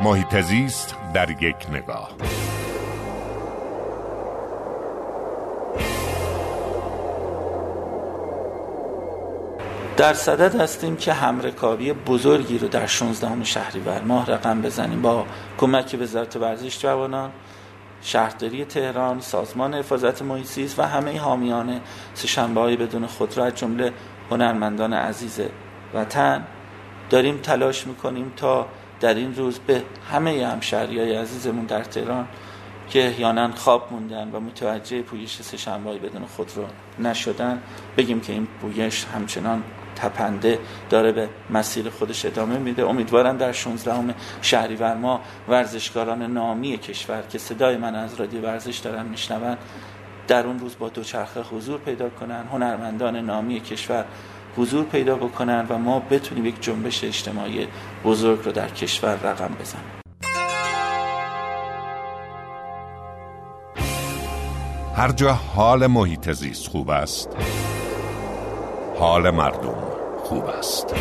محیط زیست در یک نگاه. در صدد هستیم که همرکابی بزرگی رو در 16 شهریور ماه رقم بزنیم با کمک وزارت ورزش جوانان شهرداری تهران سازمان حفاظت محیط و همه حامیان سهشنبه های بدون خودرو از جمله هنرمندان عزیز وطن داریم تلاش می‌کنیم تا در این روز به همه همشهری های عزیزمون در تهران که احیانا خواب موندن و متوجه پویش سهشنبه بدون خودرو نشدن بگیم که این پویش همچنان تپنده داره به مسیر خودش ادامه میده. امیدوارم در 16 شهریور ما ورزشکاران نامی کشور که صدای من از رادیو ورزش دارن میشنون در اون روز با دوچرخه حضور پیدا کنن. هنرمندان نامی کشور حضور پیدا بکنن و ما بتونیم یک جنبش اجتماعی بزرگ رو در کشور رقم بزنیم. هر جا حال محیط زیست خوب است حال مردم خوب است.